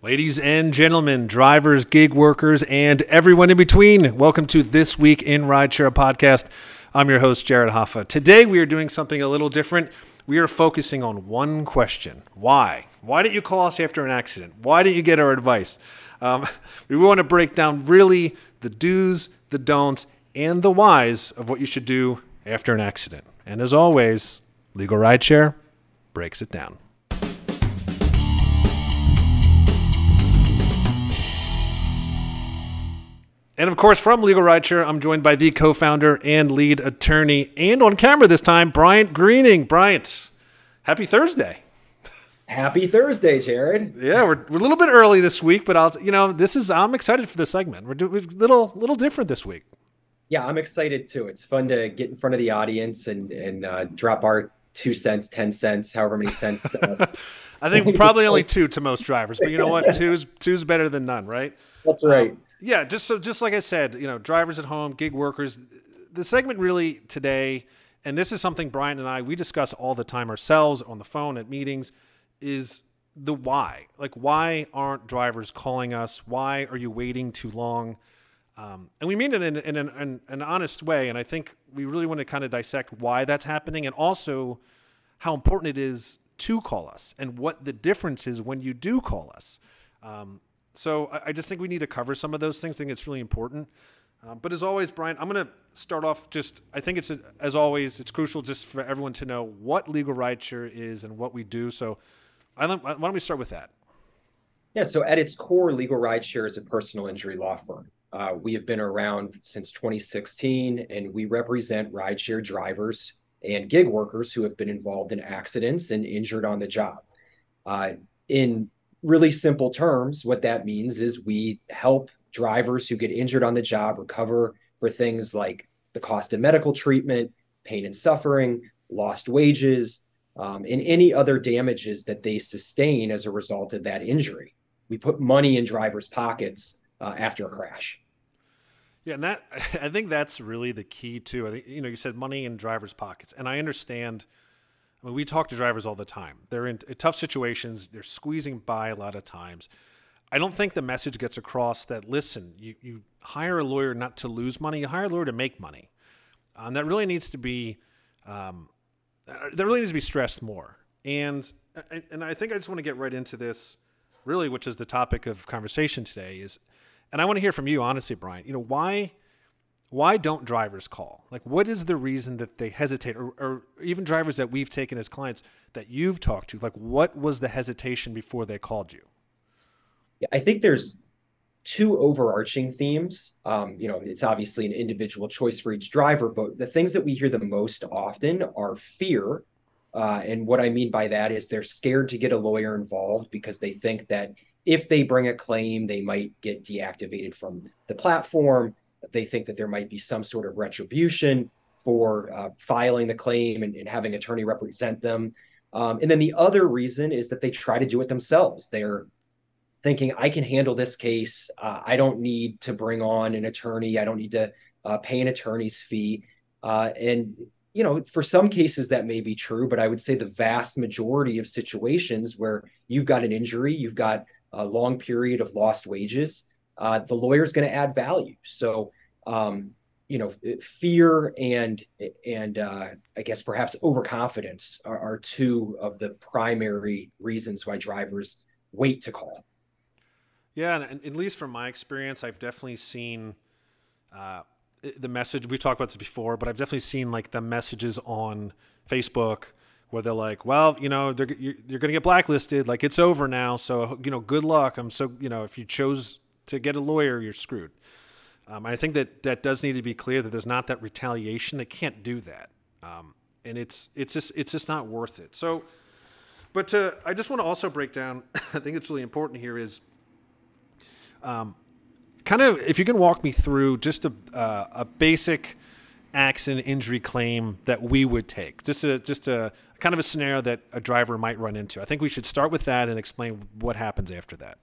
Ladies and gentlemen, drivers, gig workers, and everyone in between, welcome to This Week in Rideshare podcast. I'm your host, Jared Hoffa. Today we are doing something a little different. We are focusing on one question Why? Why didn't you call us after an accident? Why didn't you get our advice? Um, we want to break down really the do's, the don'ts, and the whys of what you should do after an accident. And as always, Legal Rideshare breaks it down. And of course, from Legal Rideshare, I'm joined by the co founder and lead attorney, and on camera this time, Bryant Greening. Bryant, happy Thursday. Happy Thursday, Jared. Yeah, we're, we're a little bit early this week, but I'll, you know, this is, I'm excited for this segment. We're doing a little, little different this week. Yeah, I'm excited too. It's fun to get in front of the audience and, and uh, drop our two cents, 10 cents, however many cents. Uh, I think probably only two to most drivers, but you know what? Two's, two's better than none, right? That's right. Um, yeah, just so just like I said, you know, drivers at home, gig workers. The segment really today, and this is something Bryant and I we discuss all the time ourselves on the phone at meetings, is the why. Like, why aren't drivers calling us? Why are you waiting too long? Um, and we mean it in, in, in, in, an honest way. And I think we really want to kind of dissect why that's happening and also how important it is to call us and what the difference is when you do call us. Um, so I, I, just think we need to cover some of those things. I think it's really important. Um, but as always, Bryant, I'm going to start off just, I think it's, a, as always, it's crucial just for everyone to know what legal rideshare is and what we do. So I, why don't we start with that? Yeah, so at its core, Legal Rideshare is a personal injury law firm. Uh, we have been around since 2016, and we represent rideshare drivers and gig workers who have been involved in accidents and injured on the job. Uh, in really simple terms, what that means is we help drivers who get injured on the job recover for things like the cost of medical treatment, pain and suffering, lost wages, um, and any other damages that they sustain as a result of that injury. We put money in drivers' pockets uh, after a crash. Yeah, and that I think that's really the key too. I think you know you said money in drivers' pockets, and I understand I mean, we talk to drivers all the time. They're in tough situations. They're squeezing by a lot of times. I don't think the message gets across that listen, you, you hire a lawyer not to lose money, you hire a lawyer to make money. And that really needs to be um, uh, that really needs to be stressed more. And uh, and I think I just want to get right into this, really, which is the topic of conversation today. Is and I want to hear from you, honestly, Bryant. You know why why don't drivers call? Like, what is the reason that they hesitate, or, or, even drivers that we've taken as clients that you've talked to? Like, what was the hesitation before they called you? Yeah, I think there's two overarching themes. Um, you know, it's obviously an individual choice for each driver, but the things that we hear the most often are fear. Uh, and what I mean by that is they're scared to get a lawyer involved because they think that if they bring a claim, they might get deactivated from the platform they think that there might be some sort of retribution for uh, filing the claim and, and, having attorney represent them. Um, and then the other reason is that they try to do it themselves. They're thinking, I can handle this case. Uh, I don't need to bring on an attorney. I don't need to uh, pay an attorney's fee. Uh, and you know, for some cases that may be true, but I would say the vast majority of situations where you've got an injury, you've got a long period of lost wages, uh, the lawyer is going to add value. So, um, you know, fear and and uh, I guess perhaps overconfidence are, are, two of the primary reasons why drivers wait to call. Yeah, and, at least from my experience, I've definitely seen uh, the message. We've talked about this before, but I've definitely seen like the messages on Facebook where they're like, well, you know, they're you're, you're going to get blacklisted. Like it's over now. So you know, good luck. I'm so you know, if you chose to get a lawyer, you're screwed. Um, I think that that does need to be clear that there's not that retaliation. They can't do that, um, and it's it's just it's just not worth it. So, but to, I just want to also break down. I think it's really important here is, um, kind of if you can walk me through just a uh, a basic accident injury claim that we would take, just a just a kind of a scenario that a driver might run into. I think we should start with that and explain what happens after that.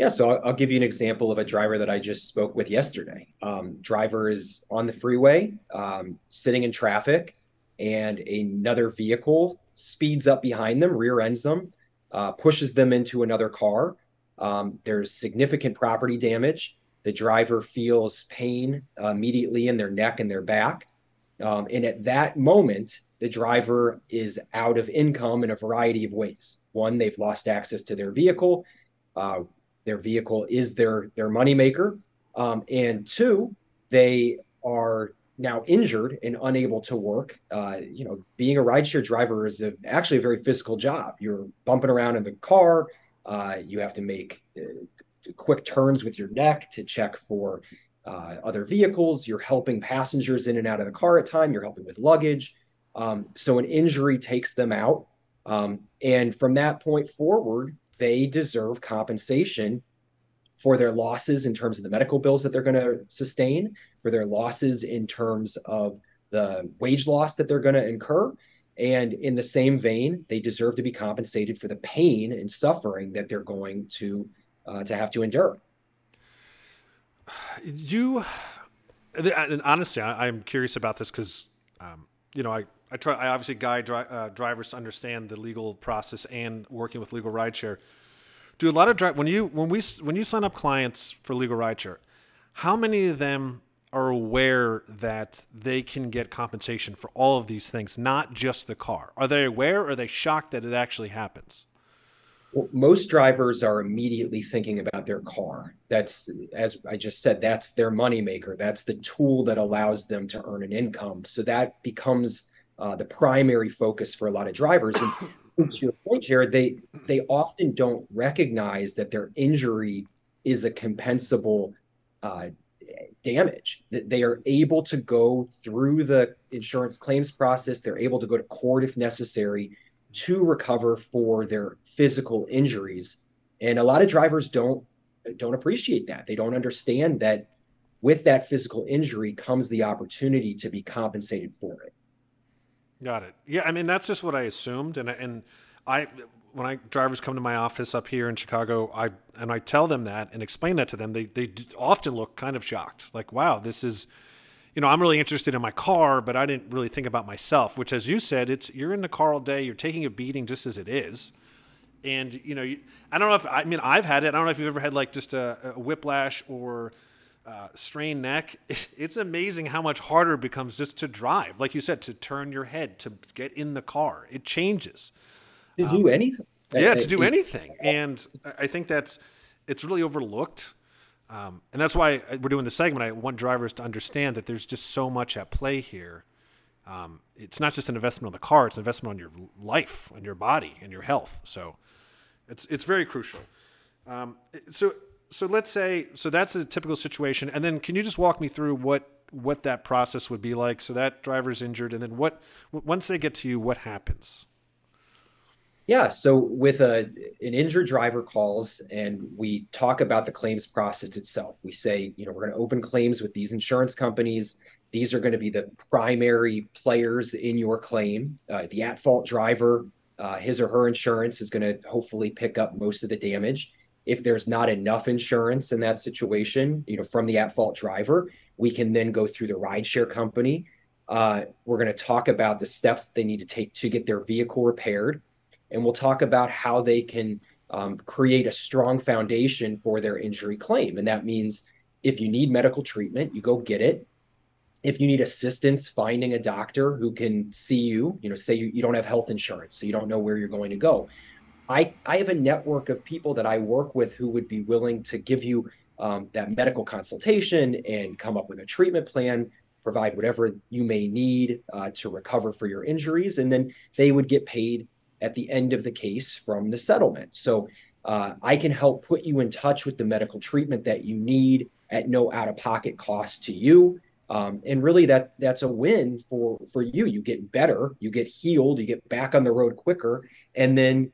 Yeah, so I'll, give you an example of a driver that I just spoke with yesterday. Um, driver is on the freeway, um, sitting in traffic, and another vehicle speeds up behind them, rear ends them, uh, pushes them into another car. Um, there's significant property damage. The driver feels pain uh, immediately in their neck and their back. Um, and at that moment, the driver is out of income in a variety of ways. One, they've lost access to their vehicle. Uh, their vehicle is their their moneymaker. Um, and two, they are now injured and unable to work. Uh, you know, being a rideshare driver is a, actually a very physical job. You're bumping around in the car. Uh, you have to make uh, quick turns with your neck to check for uh, other vehicles. You're helping passengers in and out of the car at time. You're helping with luggage. Um, so an injury takes them out. Um, and from that point forward, they deserve compensation for their losses in terms of the medical bills that they're going to sustain, for their losses in terms of the wage loss that they're going to incur. And in the same vein, they deserve to be compensated for the pain and suffering that they're going to uh, to have to endure. You, and honestly, I, am curious about this because, um, you know, I, I try, I obviously guide dri- uh, drivers to understand the legal process and working with legal rideshare. Do a lot of drive when you when we when you sign up clients for legal rideshare, how many of them are aware that they can get compensation for all of these things, not just the car? Are they aware? Or are they shocked that it actually happens? Well, most drivers are immediately thinking about their car. That's, as I just said, that's their moneymaker. That's the tool that allows them to earn an income. So that becomes uh, the primary focus for a lot of drivers. And to your point, Jared, they they often don't recognize that their injury is a compensable uh, damage. That they are able to go through the insurance claims process. They're able to go to court if necessary to recover for their physical injuries. And a lot of drivers don't don't appreciate that. They don't understand that with that physical injury comes the opportunity to be compensated for it. Got it. Yeah, I mean that's just what I assumed, and and I when I drivers come to my office up here in Chicago, I and I tell them that and explain that to them. They they often look kind of shocked, like, "Wow, this is." You know, I'm really interested in my car, but I didn't really think about myself. Which, as you said, it's you're in the car all day. You're taking a beating just as it is, and you know, you, I don't know if I mean I've had it. I don't know if you've ever had like just a, a whiplash or uh, strained neck. It's amazing how much harder it becomes just to drive. Like you said, to turn your head, to get in the car. It changes. To do um, anything. Yeah, to do anything. And I think that's, it's really overlooked. Um, and that's why we're doing the segment. I want drivers to understand that there's just so much at play here. Um, it's not just an investment on the car; it's an investment on your life, on your body, and your health. So, it's it's very crucial. Um, so so let's say so that's a typical situation. And then can you just walk me through what what that process would be like? So that driver's injured and then what once they get to you what happens? Yeah so with a an injured driver calls and we talk about the claims process itself. We say you know we're going to open claims with these insurance companies. These are going to be the primary players in your claim. Uh, the at fault driver uh, his or her insurance is going to hopefully pick up most of the damage if there's not enough insurance in that situation, you know, from the at fault driver, we can then go through the rideshare company. Uh, we're going to talk about the steps they need to take to get their vehicle repaired. And we'll talk about how they can um, create a strong foundation for their injury claim. And that means if you need medical treatment, you go get it. If you need assistance finding a doctor who can see you, you know, say you, you don't have health insurance, so you don't know where you're going to go I, I have a network of people that I work with who would be willing to give you um, that medical consultation and come up with a treatment plan, provide whatever you may need uh, to recover for your injuries. And then they would get paid at the end of the case from the settlement. So uh, I can help put you in touch with the medical treatment that you need at no out of pocket cost to you. Um, and really that that's a win for for you you get better you get healed you get back on the road quicker and then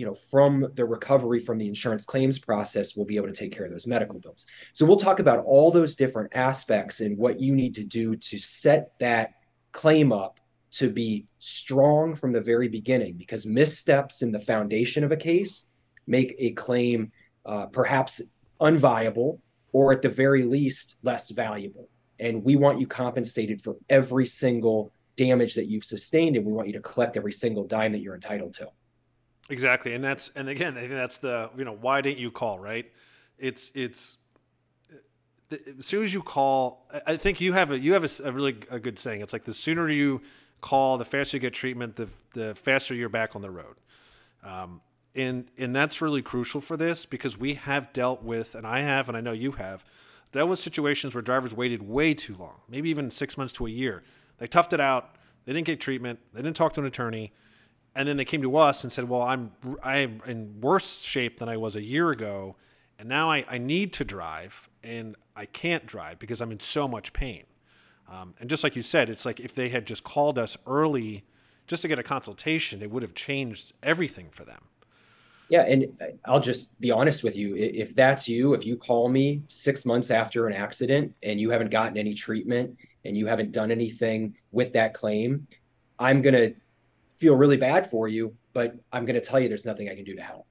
you know from the recovery from the insurance claims process we'll be able to take care of those medical bills. So we'll talk about all those different aspects and what you need to do to set that claim up to be strong from the very beginning because missteps in the foundation of a case make a claim uh, perhaps unviable or at the very least less valuable. And we want you compensated for every single damage that you've sustained and we want you to collect every single dime that you're entitled to Exactly, and that's and again, I think that's the you know why didn't you call right? It's it's as soon as you call, I think you have a you have a, a, really a good saying. It's like the sooner you call, the faster you get treatment, the the faster you're back on the road. Um, and and that's really crucial for this because we have dealt with, and I have, and I know you have, dealt with situations where drivers waited way too long, maybe even six months to a year. They toughed it out. They didn't get treatment. They didn't talk to an attorney and then they came to us and said, "Well, I'm I'm in worse shape than I was a year ago, and now I, I need to drive, and I can't drive because I'm in so much pain." Um, and just like you said, it's like if they had just called us early, just to get a consultation, it would have changed everything for them. Yeah, and I'll just be honest with you. If that's you, if you call me six months after an accident and you haven't gotten any treatment and you haven't done anything with that claim, I'm gonna feel really bad for you, but I'm going to tell you there's nothing I can do to help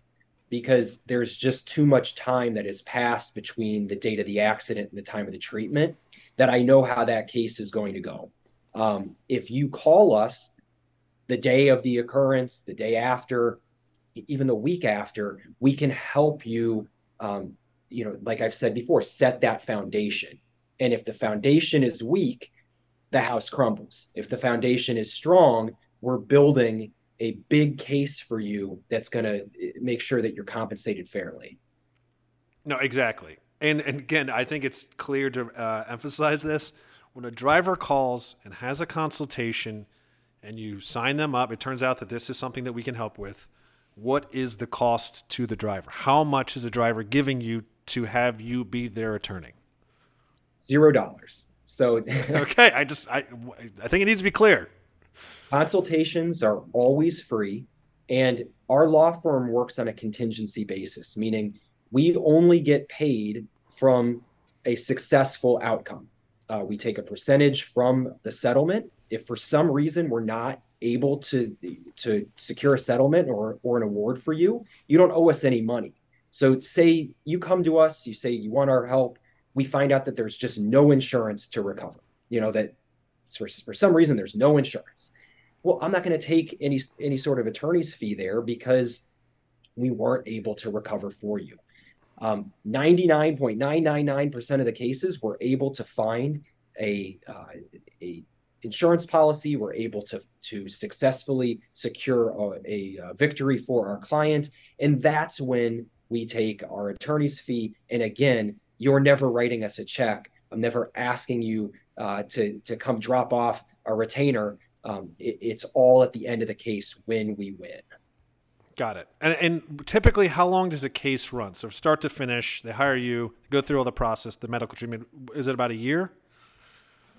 because there's just too much time that has passed between the date of the accident and the time of the treatment that I know how that case is going to go. Um, if you call us the day of the occurrence, the day after, even the week after, we can help you. Um, you know, like I've said before, set that foundation. And if the foundation is weak, the house crumbles. If the foundation is strong, we're building a big case for you that's going to eh, make sure that you're compensated fairly. No, exactly. And, and again, I think it's clear to uh, emphasize this. When a driver calls and has a consultation and you sign them up, it turns out that this is something that we can help with. What is the cost to the driver? How much is the driver giving you to have you be their attorney? Zero dollars. So okay, I just I I think it needs to be clear. Consultations are always free, and our law firm works on a contingency basis, meaning we only get paid from a successful outcome. Uh, we take a percentage from the settlement. If for some reason we're not able to to secure a settlement or or an award for you, you don't owe us any money. So say you come to us, you say you want our help, we find out that there's just no insurance to recover. You know that for, for some reason there's no insurance well, I'm not going to take any any sort of attorney's fee there because we weren't able to recover for you. Um, 99.999% of the cases we're able to find a uh, a insurance policy. We're able to to successfully secure a, a, victory for our client, and that's when we take our attorney's fee. And again, you're never writing us a check. I'm never asking you uh, to to come drop off a retainer um, it, it's all at the end of the case when we win. Got it. And, and typically, how long does a case run? So, start to finish, they hire you, go through all the process, the medical treatment. Is it about a year?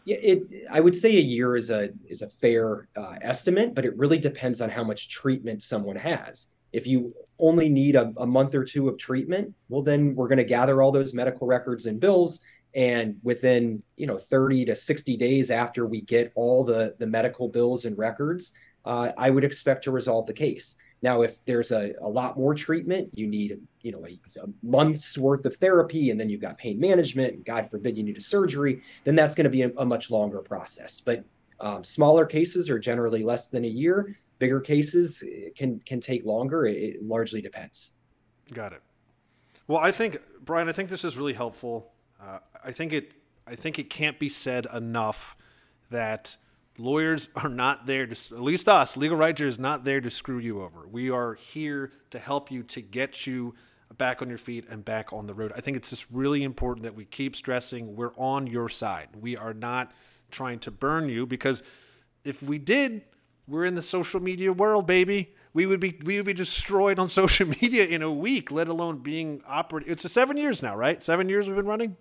Yeah, it. I would say a year is a is a fair uh, estimate, but it really depends on how much treatment someone has. If you only need a, a month or two of treatment, well, then we're going to gather all those medical records and bills and within you know 30 to 60 days after we get all the the medical bills and records uh, i would expect to resolve the case. Now if there's a, a lot more treatment you need you know a, a month's worth of therapy and then you've got pain management god forbid you need a surgery then that's going to be a, a, much longer process. But um, smaller cases are generally less than a year. Bigger cases can can take longer. It, it largely depends. Got it. Well i think bryant i think this is really helpful uh, I think it I think it can't be said enough that lawyers are not there to at least us legal writer is not there to screw you over. We are here to help you to get you back on your feet and back on the road. I think it's just really important that we keep stressing we're on your side. We are not trying to burn you because if we did, we're in the social media world, baby. We would be we would be destroyed on social media in a week, let alone being operated. It's seven years now, right? Seven years we've been running.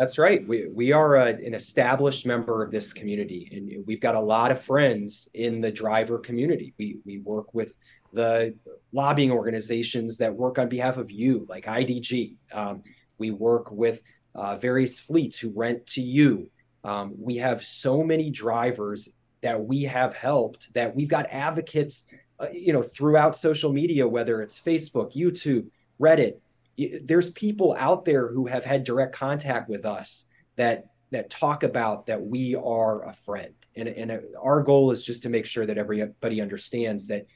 That's right. We we are a, an established member of this community, and we've got a lot of friends in the driver community. We we work with the lobbying organizations that work on behalf of you, like IDG. Um, we work with uh, various fleets who rent to you. Um, we have so many drivers that we have helped that we've got advocates, uh, you know, throughout social media, whether it's Facebook, YouTube, Reddit, there's people out there who have had direct contact with us that that talk about that we are a friend. And, and our goal is just to make sure that everybody understands that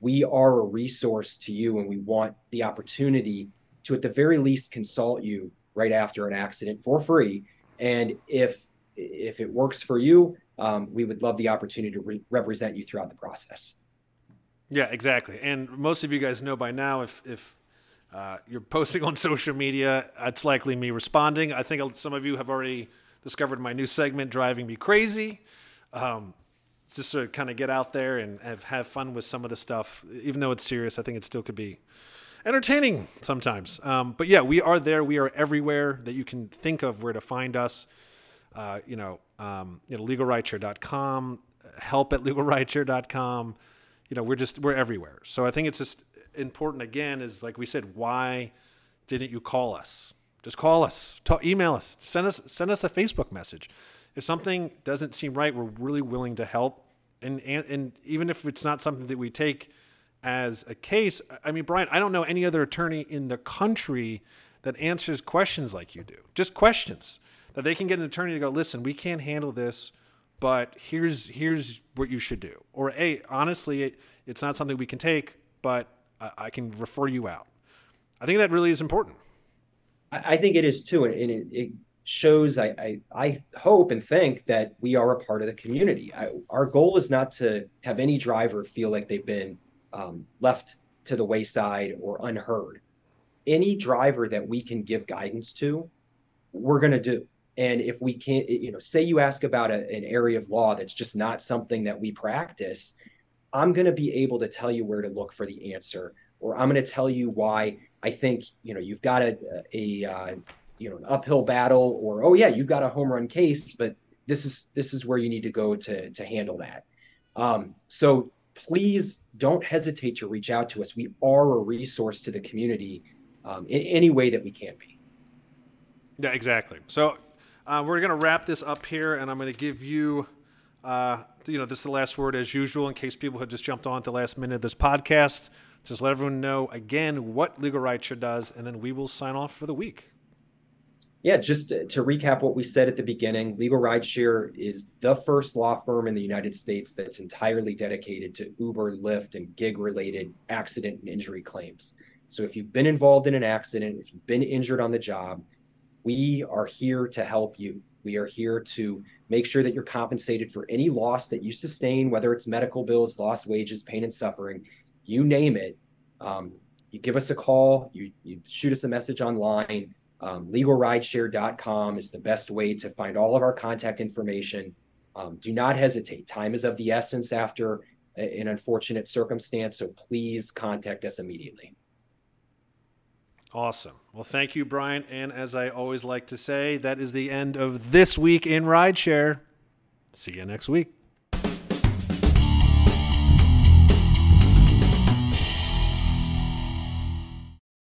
we are a resource to you and we want the opportunity to at the very least consult you right after an accident for free. And if if it works for you um, we would love the opportunity to re- represent you throughout the process. Yeah exactly. And most of you guys know by now if if uh, you're posting on social media it's likely me responding i think some of you have already discovered my new segment driving me crazy um, just to kind of get out there and have, have fun with some of the stuff. Even though it's serious, I think it still could be entertaining sometimes. Um, but yeah, we are there. We are everywhere that you can think of where to find us. Uh, you know, um, you know, legalrideshare.com, help at legalrideshare.com. You know, we're just, we're everywhere. So I think it's just important again is like we said, why didn't you call us? Just call us, email us, send us, send us a Facebook message if something doesn't seem right, we're really willing to help. And, and, and even if it's not something that we take as a case, I mean, Bryant, I don't know any other attorney in the country that answers questions like you do. Just questions that they can get an attorney to go, listen, we can't handle this, but here's here's what you should do. Or hey, honestly, it, it's not something we can take, but I, can refer you out. I think that really is important. I, I think it is too, and it, it shows I, I, I hope and think that we are a part of the community. I, our goal is not to have any driver feel like they've been um, left to the wayside or unheard. Any driver that we can give guidance to, we're going to do. And if we can't, you know, say you ask about a, an area of law that's just not something that we practice, I'm going to be able to tell you where to look for the answer, or I'm going to tell you why I think you know you've got a, a, uh, you know an uphill battle or oh yeah you've got a home run case but this is this is where you need to go to to handle that. Um, so please don't hesitate to reach out to us. We are a resource to the community um, in any way that we can be. Yeah exactly. So uh, we're going to wrap this up here and i'm going to give you uh, you know this is the last word as usual in case people have just jumped on at the last minute of this podcast just let everyone know again what legal rideshare does and then we will sign off for the week yeah, just to, to, recap what we said at the beginning, Legal Rideshare is the first law firm in the United States that's entirely dedicated to Uber, Lyft, and gig related accident and injury claims. So if you've been involved in an accident, if you've been injured on the job, we are here to help you. We are here to make sure that you're compensated for any loss that you sustain, whether it's medical bills, lost wages, pain and suffering, you name it. Um, you give us a call, you, you shoot us a message online um, legalrideshare.com is the best way to find all of our contact information. Um, do not hesitate. Time is of the essence after an unfortunate circumstance, so please contact us immediately. Awesome. Well, thank you, Bryant. And as I always like to say, that is the end of this week in Rideshare. See you next week.